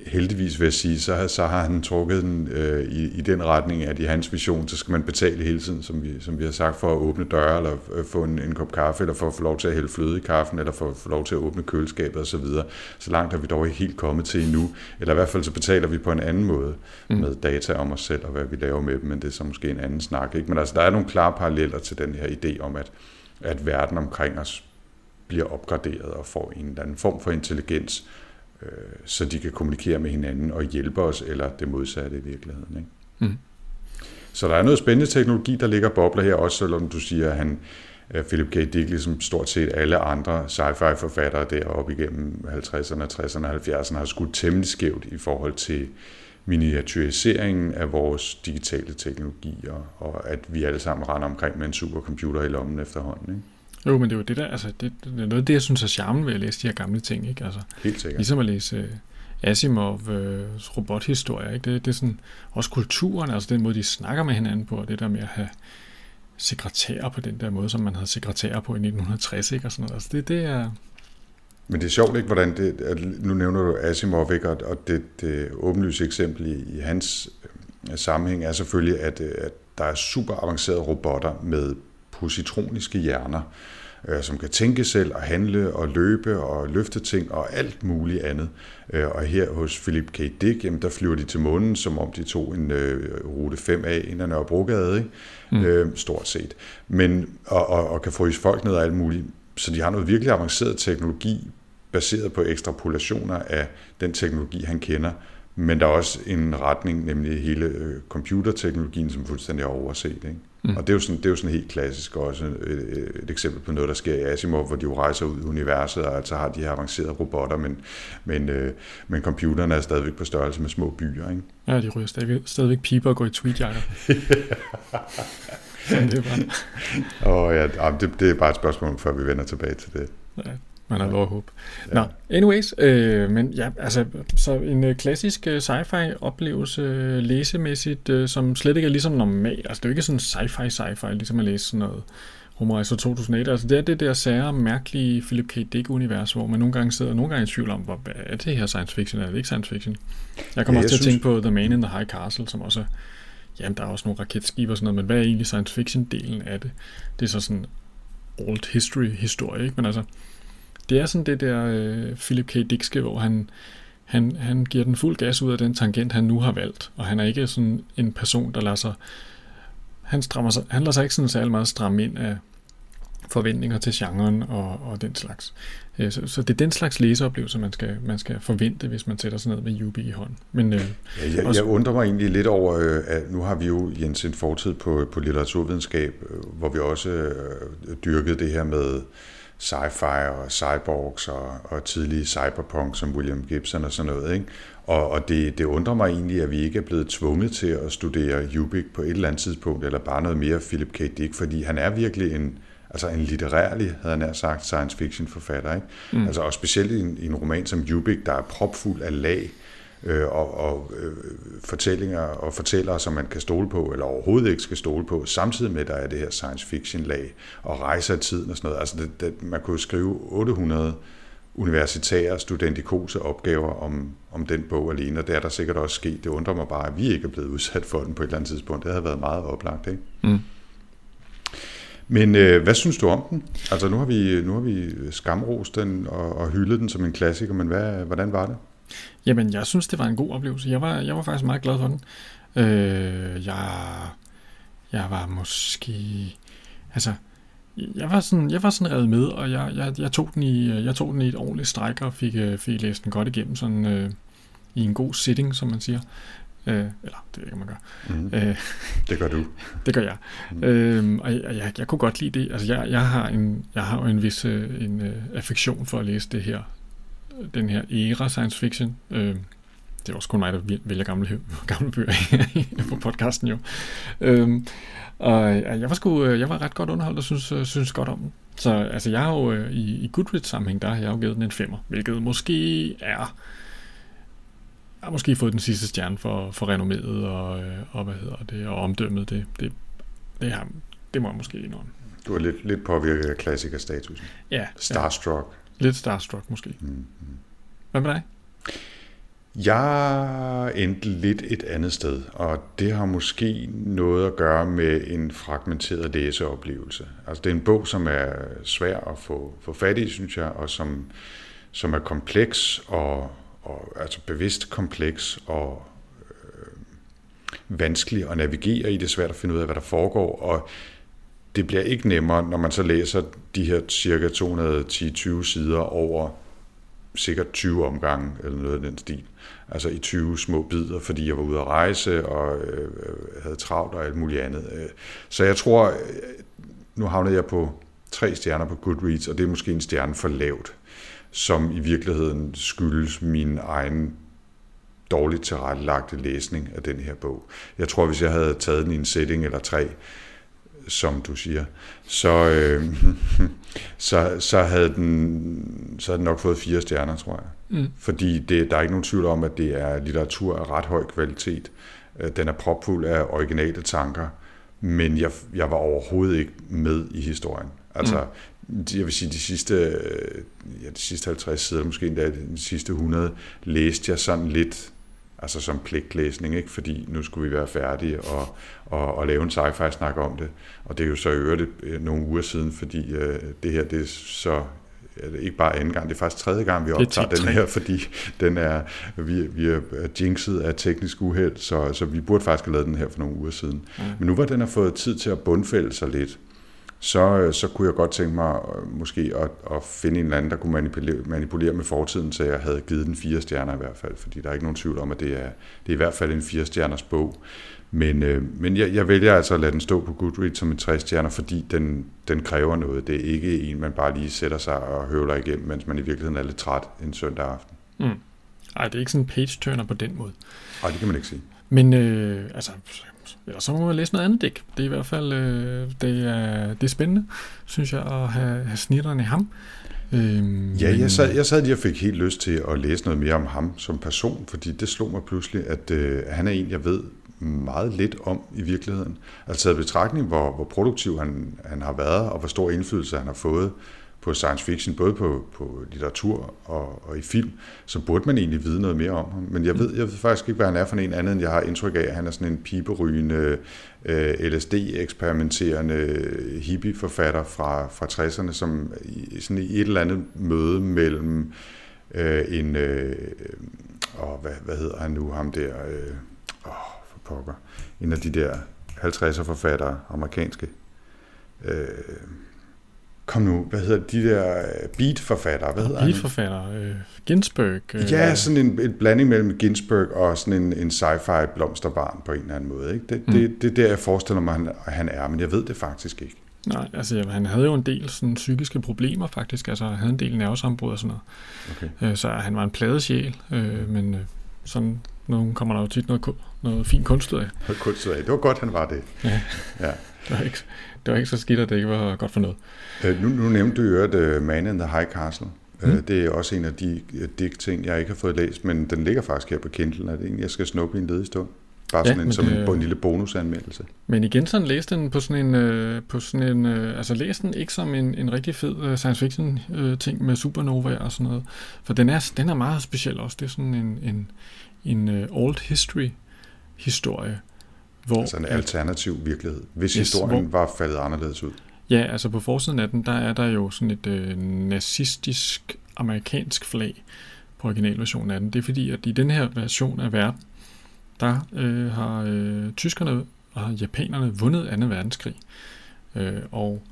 heldigvis vil jeg sige, så, så har han trukket den øh, i, i den retning, at i hans vision, så skal man betale hele tiden, som vi, som vi har sagt, for at åbne døre, eller øh, få en, en kop kaffe, eller for at få lov til at hælde fløde i kaffen, eller for at få lov til at åbne køleskabet osv. Så, videre. så langt har vi dog ikke helt kommet til endnu. Eller i hvert fald så betaler vi på en anden måde mm. med data om os selv, og hvad vi laver med dem, men det er så måske en anden snak. Ikke? Men altså, der er nogle klare paralleller til den her idé om, at, at verden omkring os bliver opgraderet og får en eller anden form for intelligens, øh, så de kan kommunikere med hinanden og hjælpe os, eller det modsatte i virkeligheden. Ikke? Mm. Så der er noget spændende teknologi, der ligger bobler her, også selvom du siger, at han, øh, Philip K. Dick, ligesom stort set alle andre sci-fi forfattere deroppe igennem 50'erne, 60'erne og 70'erne, har skudt temmelig skævt i forhold til miniaturiseringen af vores digitale teknologier, og at vi alle sammen render omkring med en supercomputer i lommen efterhånden. Ikke? Jo, men det er jo det der, altså, det, det er noget af det, jeg synes er charmen ved at læse de her gamle ting, ikke? Altså, Helt sikkert. Ligesom at læse uh, Asimov uh, robothistorie, ikke? Det, det er sådan, også kulturen, altså den måde, de snakker med hinanden på, og det der med at have sekretærer på den der måde, som man havde sekretærer på i 1960, ikke? Og sådan noget. Altså, det, det er... Men det er sjovt, ikke, hvordan det, at nu nævner du Asimov, ikke, og det, det åbenlyse eksempel i, i hans uh, sammenhæng er selvfølgelig, at, at der er super avancerede robotter med positroniske hjerner, øh, som kan tænke selv og handle og løbe og løfte ting og alt muligt andet. Øh, og her hos Philip K. Dick, jamen, der flyver de til månen, som om de tog en øh, rute 5A ind ad Nørrebrogade, ikke? Mm. Øh, stort set. Men, og, og, og kan fryse folk ned og alt muligt. Så de har noget virkelig avanceret teknologi, baseret på ekstrapolationer af den teknologi, han kender Men der er også en retning, nemlig hele øh, computerteknologien, som fuldstændig er overset. Ikke? Mm. Og det er, jo sådan, det er jo sådan helt klassisk også et, et eksempel på noget, der sker i Asimov, hvor de jo rejser ud i universet, og altså har de her avancerede robotter, men, men, øh, men computerne er stadigvæk på størrelse med små byer. Ikke? Ja, de ryger stadigvæk, stadigvæk piper og går i tweetjakker. Det er bare. og ja, det, det er bare et spørgsmål, før vi vender tilbage til det. Ja. Man har lov at håbe. Ja. Nå, anyways, øh, men ja, altså, så en øh, klassisk øh, sci-fi oplevelse øh, læsemæssigt, øh, som slet ikke er ligesom normal. Altså, det er jo ikke sådan sci-fi sci-fi, ligesom at læse sådan noget Rumrejser 2008. Altså, det er det der sære, mærkelige Philip K. Dick-univers, hvor man nogle gange sidder nogle gange i tvivl om, hvad er det her science fiction, eller er det ikke science fiction? Jeg kommer ja, også til synes... at tænke på The Man in the High Castle, som også er, jamen, der er også nogle raketskibe og sådan noget, men hvad er egentlig science fiction-delen af det? Det er så sådan old history-historie, ikke? Men altså, det er sådan det der øh, Philip K. Dickske, hvor han, han, han giver den fuld gas ud af den tangent, han nu har valgt. Og han er ikke sådan en person, der lader sig... Han, strammer sig, han lader sig ikke sådan særlig meget stramme ind af forventninger til genren og, og den slags. Øh, så, så det er den slags læseoplevelse, man skal, man skal forvente, hvis man sætter sig ned med Jubi i hånden. Men, øh, ja, jeg, også... jeg undrer mig egentlig lidt over, øh, at nu har vi jo Jens en fortid på, på litteraturvidenskab, øh, hvor vi også øh, dyrkede det her med sci-fi og cyborgs og, og tidlige cyberpunk som William Gibson og sådan noget. Ikke? Og, og det, det undrer mig egentlig, at vi ikke er blevet tvunget til at studere Ubik på et eller andet tidspunkt, eller bare noget mere Philip K. Dick, fordi han er virkelig en, altså en litterærlig, havde han nær sagt, science fiction forfatter. Ikke? Mm. Altså, og specielt i en, i en roman som Ubik, der er propfuld af lag, øh, og, og øh, fortællinger og fortællere, som man kan stole på, eller overhovedet ikke skal stole på, samtidig med, at der er det her science fiction lag, og rejser i tiden og sådan noget. Altså, det, det, man kunne skrive 800 universitære studentikose opgaver om, om den bog alene, og det er der sikkert også sket. Det undrer mig bare, at vi ikke er blevet udsat for den på et eller andet tidspunkt. Det havde været meget oplagt, ikke? Mm. Men øh, hvad synes du om den? Altså nu har vi, nu har vi skamrost den og, og hyldet den som en klassiker, men hvad, hvordan var det? Jamen, jeg synes, det var en god oplevelse. Jeg var, jeg var faktisk meget glad for den. Øh, jeg, jeg var måske... Altså, jeg var sådan, jeg var sådan revet med, og jeg, jeg, jeg, tog den i, jeg tog den i et ordentligt stræk og fik, øh, fik læst den godt igennem sådan, øh, i en god sitting, som man siger. Øh, eller, det ved jeg ikke, man gør. Mm. Øh, det gør du. det gør jeg. Mm. Øh, og jeg, jeg, jeg kunne godt lide det. Altså, jeg, jeg har en, jeg har jo en vis øh, en, øh, affektion for at læse det her den her era science fiction. Øh, det er også kun mig, der vælger gamle, gamle bøger på podcasten jo. Øh, og jeg var, sgu, jeg var ret godt underholdt og synes, synes godt om den. Så altså, jeg har jo øh, i, i Goodreads-sammenhæng, der har jeg jo givet den en femmer, hvilket måske er jeg har måske fået den sidste stjerne for, for renommet og, øh, og, hvad hedder det, og omdømmet. Det, det, det, har, det må jeg måske indrømme. Du er lidt, lidt påvirket af klassikerstatusen. Ja. Starstruck. Lidt starstruck måske. Mm-hmm. Hvad med dig? Jeg endte lidt et andet sted, og det har måske noget at gøre med en fragmenteret læseoplevelse. Altså det er en bog, som er svær at få, få fat i, synes jeg, og som, som er kompleks, og, og altså bevidst kompleks, og øh, vanskelig at navigere i. Det er svært at finde ud af, hvad der foregår, og det bliver ikke nemmere, når man så læser de her cirka 210-20 sider over sikkert 20 omgange, eller noget af den stil. Altså i 20 små bidder, fordi jeg var ude at rejse og øh, havde travlt og alt muligt andet. Øh, så jeg tror, øh, nu havnede jeg på tre stjerner på Goodreads, og det er måske en stjerne for lavt, som i virkeligheden skyldes min egen dårligt tilrettelagte læsning af den her bog. Jeg tror, hvis jeg havde taget den i en setting eller tre, som du siger, så, øh, så, så, havde den, så havde den nok fået fire stjerner, tror jeg. Mm. Fordi det, der er ikke nogen tvivl om, at det er litteratur af ret høj kvalitet. Øh, den er propfuld af originale tanker, men jeg, jeg var overhovedet ikke med i historien. Altså, mm. jeg vil sige, de sidste, ja, de sidste 50 sider, måske endda de sidste 100, læste jeg sådan lidt altså som pligtlæsning, ikke? fordi nu skulle vi være færdige og, og, og lave en sci-fi snak om det. Og det er jo så øvrigt nogle uger siden, fordi øh, det her det er så ikke bare anden gang, det er faktisk tredje gang, vi optager den her, fordi den er, vi, vi er jinxet af teknisk uheld, så, så vi burde faktisk have lavet den her for nogle uger siden. Ja. Men nu hvor den har fået tid til at bundfælde sig lidt, så, så kunne jeg godt tænke mig øh, måske at, at finde en eller anden, der kunne manipulere, manipulere med fortiden, så jeg havde givet den fire stjerner i hvert fald, fordi der er ikke nogen tvivl om, at det er, det er i hvert fald en fire stjerners bog. Men, øh, men jeg, jeg vælger altså at lade den stå på Goodreads som en tre stjerner, fordi den, den kræver noget. Det er ikke en, man bare lige sætter sig og høvler igennem, mens man i virkeligheden er lidt træt en søndag aften. Mm. Ej, det er ikke sådan en page-turner på den måde. Nej, det kan man ikke sige. Men øh, altså, eller så må man læse noget andet dæk. Det er i hvert fald øh, det er, det er spændende, synes jeg, at have, have snitterne i ham. Øhm, ja, jeg sad, jeg sad lige og fik helt lyst til at læse noget mere om ham som person, fordi det slog mig pludselig, at øh, han er en, jeg ved meget lidt om i virkeligheden. Altså i betragtning, hvor, hvor produktiv han, han har været, og hvor stor indflydelse han har fået på science fiction, både på, på litteratur og, og i film, så burde man egentlig vide noget mere om ham. Men jeg ved, jeg ved faktisk ikke, hvad han er for en anden, end jeg har indtryk af, at han er sådan en piberygende, øh, LSD-eksperimenterende hippie-forfatter fra, fra 60'erne, som i, sådan i et eller andet møde mellem øh, en, øh, åh, hvad, hvad hedder han nu, ham der, øh, åh, for pokker, en af de der 50'er forfattere, amerikanske, øh, kom nu, hvad hedder de der øh, beat-forfattere? Hvad hedder beat-forfatter, øh, Ginsberg. Øh. Ja, sådan en, en blanding mellem Ginsberg og sådan en, en sci-fi blomsterbarn på en eller anden måde. Ikke? Det, mm. det, det er der, jeg forestiller mig, han, han er, men jeg ved det faktisk ikke. Nej, altså ja, han havde jo en del sådan, psykiske problemer faktisk, altså han havde en del nervesambrud og sådan noget. Okay. Øh, så han var en pladet sjæl, øh, men øh, sådan nu kommer der jo tit noget, noget fint kunst ud af. Kunst ud af, det var godt, han var det. Ja, ja. det, var ikke, det var ikke så skidt, at det ikke var godt for noget. Øh, nu, nu nævnte du jo at uh, Man in the High Castle. Øh, mm. Uh, det er også en af de digt ting, jeg ikke har fået læst, men den ligger faktisk her på Kindle. Er det en, jeg skal snuppe i en ledig stund? Bare sådan ja, en, som det, en, en lille bonusanmeldelse. Men igen, sådan læs den på sådan en, uh, på sådan en uh, altså læs den ikke som en, en rigtig fed uh, science fiction uh, ting med supernova og sådan noget, for den er, den er meget speciel også. Det er sådan en, en, en uh, old history historie, hvor, altså en alternativ virkelighed, hvis yes, historien hvor, var faldet anderledes ud. Ja, altså på forsiden af den, der er der jo sådan et øh, nazistisk amerikansk flag på originalversionen af den. Det er fordi, at i den her version af verden, der øh, har øh, tyskerne og japanerne vundet 2. verdenskrig. Øh, og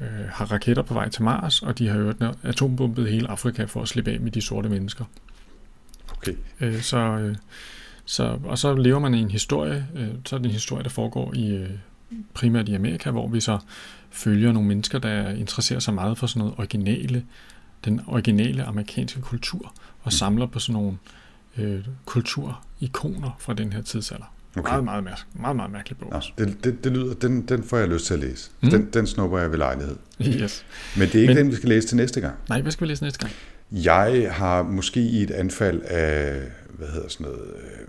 øh, har raketter på vej til Mars, og de har jo atombombet hele Afrika for at slippe af med de sorte mennesker. Okay. Øh, så, øh, så, og så lever man i en historie, øh, så er det en historie, der foregår i øh, primært i Amerika, hvor vi så følger nogle mennesker, der interesserer sig meget for sådan noget originale, den originale amerikanske kultur, og mm. samler på sådan nogle øh, kulturikoner fra den her tidsalder. Okay. Meget, meget, mærke, meget, meget mærkelig bog. Ja, det, det, det lyder, den, den får jeg lyst til at læse. Mm. Den, den snupper jeg ved lejlighed. Yes. Men det er ikke Men, den, vi skal læse til næste gang. Nej, hvad skal vi læse næste gang? Jeg har måske i et anfald af, hvad hedder sådan noget, øh,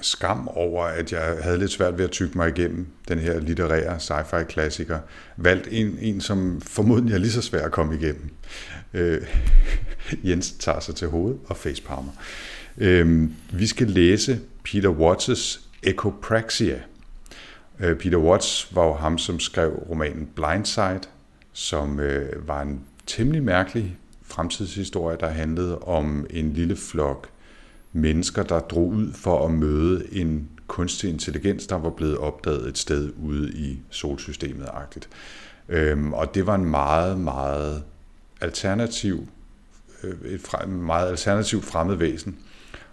skam over, at jeg havde lidt svært ved at tygge mig igennem den her litterære sci-fi klassiker, valgt en, en som formodentlig er lige så svær at komme igennem. Øh, Jens tager sig til hovedet og facepalmer. Øh, vi skal læse Peter Watts' Echopraxia. Øh, Peter Watts var jo ham, som skrev romanen Blindside, som øh, var en temmelig mærkelig fremtidshistorie, der handlede om en lille flok mennesker, der drog ud for at møde en kunstig intelligens, der var blevet opdaget et sted ude i solsystemet-agtigt. Øhm, og det var en meget, meget alternativ, øh, et et meget alternativt fremmed væsen.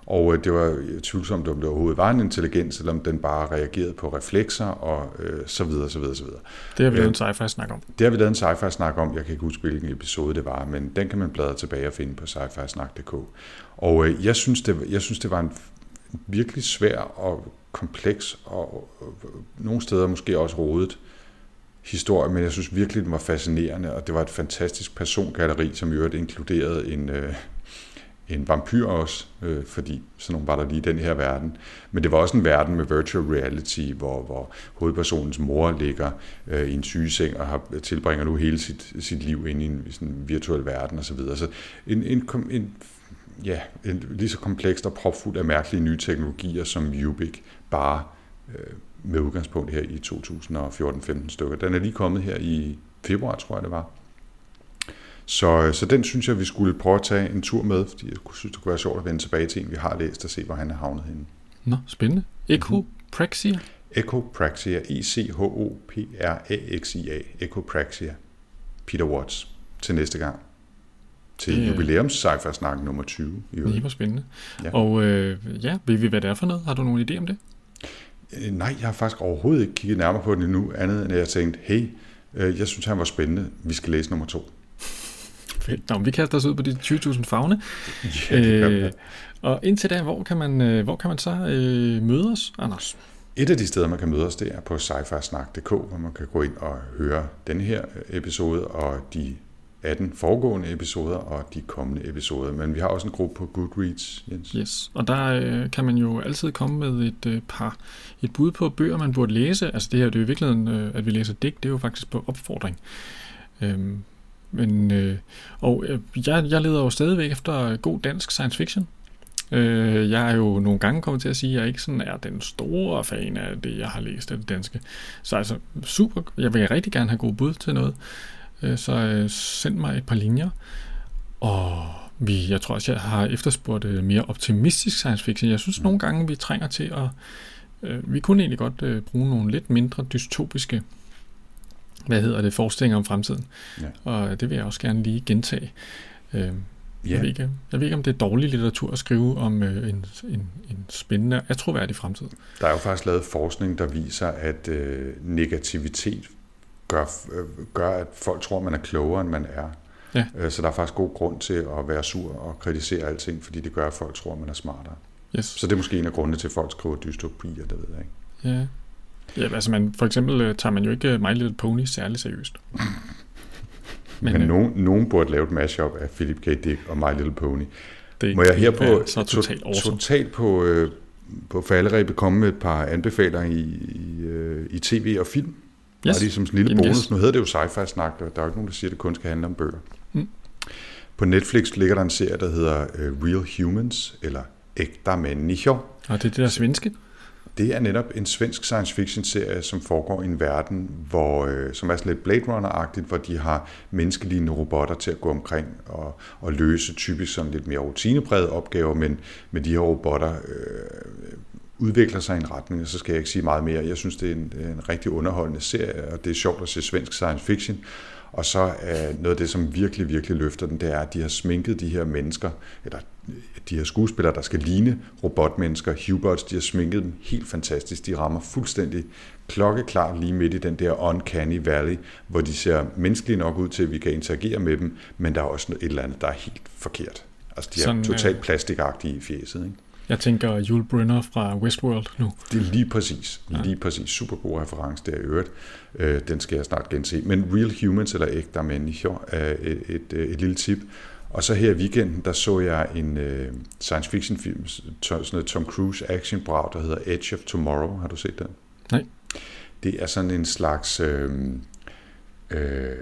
Og øh, det var tvivlsomt, om det overhovedet var en intelligens, eller om den bare reagerede på reflekser, og øh, så videre, så videre, så videre. Det har vi lavet en sci-fi snak om. Det har vi lavet en sci-fi snak om. Jeg kan ikke huske, hvilken episode det var, men den kan man bladre tilbage og finde på sci-fi snak.dk. Og øh, jeg, synes, det, jeg synes, det var en virkelig svær og kompleks, og øh, nogle steder måske også rodet historie, men jeg synes virkelig, den var fascinerende, og det var et fantastisk persongalleri, som i øvrigt inkluderede en, øh, en vampyr også, øh, fordi sådan nogle var der lige i den her verden. Men det var også en verden med virtual reality, hvor, hvor hovedpersonens mor ligger øh, i en sygeseng og har, tilbringer nu hele sit, sit liv inde i en sådan virtuel verden osv. Så, videre. så en, en, en, ja, en, lige så komplekst og propfuld af mærkelige nye teknologier som Ubik, bare øh, med udgangspunkt her i 2014-15 stykker. Den er lige kommet her i februar, tror jeg det var. Så, så den synes jeg, vi skulle prøve at tage en tur med, fordi jeg synes, det kunne være sjovt at vende tilbage til en, vi har læst, og se, hvor han er havnet henne. Nå, spændende. Ecopraxia? Echopraxia, E-C-H-O-P-R-A-X-I-A, Echopraxia, Peter Watts, til næste gang. Til Det er- jubilæums snak nummer 20. I øvrigt. Det var spændende. Ja. Og øh, ja, ved vi, hvad det er for noget? Har du nogen idé om det? Øh, Nej, jeg har faktisk overhovedet ikke kigget nærmere på den endnu, andet end at jeg tænkte, hey, øh, jeg synes, han var spændende. Vi skal læse nummer to. Fedt. Nå, vi kaster os ud på de 20.000 fagne. Ja. Øh, og indtil da, hvor kan man, øh, hvor kan man så øh, møde os, Anders? Et af de steder, man kan møde os, det er på sci-fi-snak.dk, hvor man kan gå ind og høre den her episode og de 18 foregående episoder og de kommende episoder. Men vi har også en gruppe på Goodreads, Jens. Yes. Og der øh, kan man jo altid komme med et øh, par et bud på bøger, man burde læse. Altså det her det er jo i virkeligheden, øh, at vi læser digt, det er jo faktisk på opfordring. Øhm, men, øh, og øh, jeg, jeg leder jo stadigvæk efter god dansk science fiction. Øh, jeg er jo nogle gange kommet til at sige, at jeg ikke sådan er den store fan af det, jeg har læst af det danske. Så altså, super, jeg vil rigtig gerne have gode bud til noget. Øh, så øh, send mig et par linjer. Og vi, jeg tror også, jeg har efterspurgt øh, mere optimistisk science fiction. Jeg synes nogle gange, vi trænger til at... Øh, vi kunne egentlig godt øh, bruge nogle lidt mindre dystopiske hvad hedder det, forestillinger om fremtiden. Ja. Og det vil jeg også gerne lige gentage. Øh, jeg, Ja, ved ikke, jeg ved ikke, om det er dårlig litteratur at skrive om øh, en, en, en spændende og attråværdig fremtid. der er jo faktisk lavet forskning, der viser, at øh, negativitet gør, øh, gør, at folk tror, man er klogere, end man er. Ja. Øh, så der er faktisk god grund til at være sur og kritisere alting, fordi det gør, at folk tror, man er smartere. Yes. Så det er måske en af grundene til, at folk skriver dystopier, det ved jeg ikke. Ja. Ja, altså man, for eksempel øh, tager man jo ikke My Little Pony særlig seriøst. Men, Men øh, nogen, nogen burde lave et mashup af Philip K. Dick og My Little Pony. det, Må jeg her det på, så totalt awesome. totalt på, øh, på falderæbet komme med et par anbefalinger i, i, øh, i tv og film? Yes. Bare lige som sådan en lille bonus. yes. Nu hedder det jo sci-fi snak, og der er jo ikke nogen, der siger, at det kun skal handle om bøger. Mm. På Netflix ligger der en serie, der hedder øh, Real Humans, eller Ægta Människor. Og det er det der svenske. Det er netop en svensk science fiction serie, som foregår i en verden, hvor, øh, som er sådan lidt Blade Runner-agtigt, hvor de har menneskelignende robotter til at gå omkring og, og løse typisk sådan lidt mere rutineprægede opgaver, men med de her robotter øh, udvikler sig i en retning, og så skal jeg ikke sige meget mere. Jeg synes, det er en, en rigtig underholdende serie, og det er sjovt at se svensk science fiction. Og så er noget af det, som virkelig, virkelig løfter den, det er, at de har sminket de her mennesker, eller de her skuespillere, der skal ligne robotmennesker, Hubots, de har sminket dem helt fantastisk. De rammer fuldstændig klokkeklart lige midt i den der uncanny valley, hvor de ser menneskelige nok ud til, at vi kan interagere med dem, men der er også noget, et eller andet, der er helt forkert. Altså, de er Sådan, totalt øh, plastikagtige i fjeset, ikke? Jeg tænker Jules Brynner fra Westworld nu. Det er lige præcis. Lige præcis. Super god reference der i øvrigt. Øh, den skal jeg snart gense. Men Real Humans, eller Ægta Människor, er et, et, et, et lille tip. Og så her i weekenden, der så jeg en øh, science fiction film, sådan noget Tom Cruise action brag, der hedder Edge of Tomorrow. Har du set den? Nej. Det er sådan en slags øh, øh,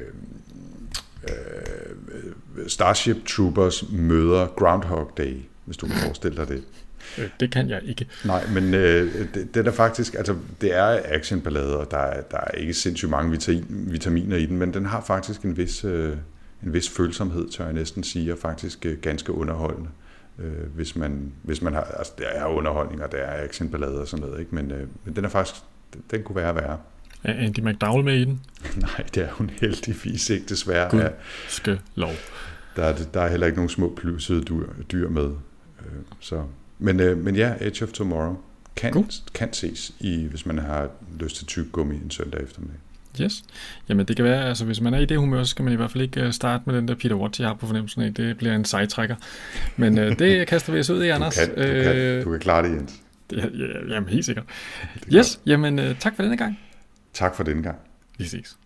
øh, Starship Troopers møder Groundhog Day, hvis du kan forestille dig det. Øh, Det kan jeg ikke. Nej, men øh, det, det er faktisk, altså det er actionballade, og der er, der er ikke sindssygt mange vitamin, vitaminer i den, men den har faktisk en vis, øh, en vis følsomhed, tør jeg næsten sige, og faktisk øh, ganske underholdende. Øh, hvis, man, hvis man har, altså der er underholdning, og der er actionballade og sådan noget, ikke? Men, øh, men den er faktisk, den, den kunne være værre. Er Andy McDowell med i den? Nej, det er hun heldigvis ikke desværre. Gud. Ja, Skal lov. der, er, der er heller ikke nogen små plysede dyr, dyr med. Øh, så. Men, øh, men ja, Edge of Tomorrow kan, Cool. kan ses, i, hvis man har lyst til tyk gummi en søndag eftermiddag. Yes. Jamen det kan være, altså hvis man er i det humør, så skal man i hvert fald ikke øh, starte med den der Peter Watts, jeg har på fornemmelsen af. Det bliver en sejtrækker. Men øh, det kaster vi os ud i, Du Anders. kan, du, kan, Øh, du kan klare det, Jens. ja, ja, jamen helt sikkert. Er Yes, jamen øh, tak for denne gang. godt. Tak for denne gang. Vi ses.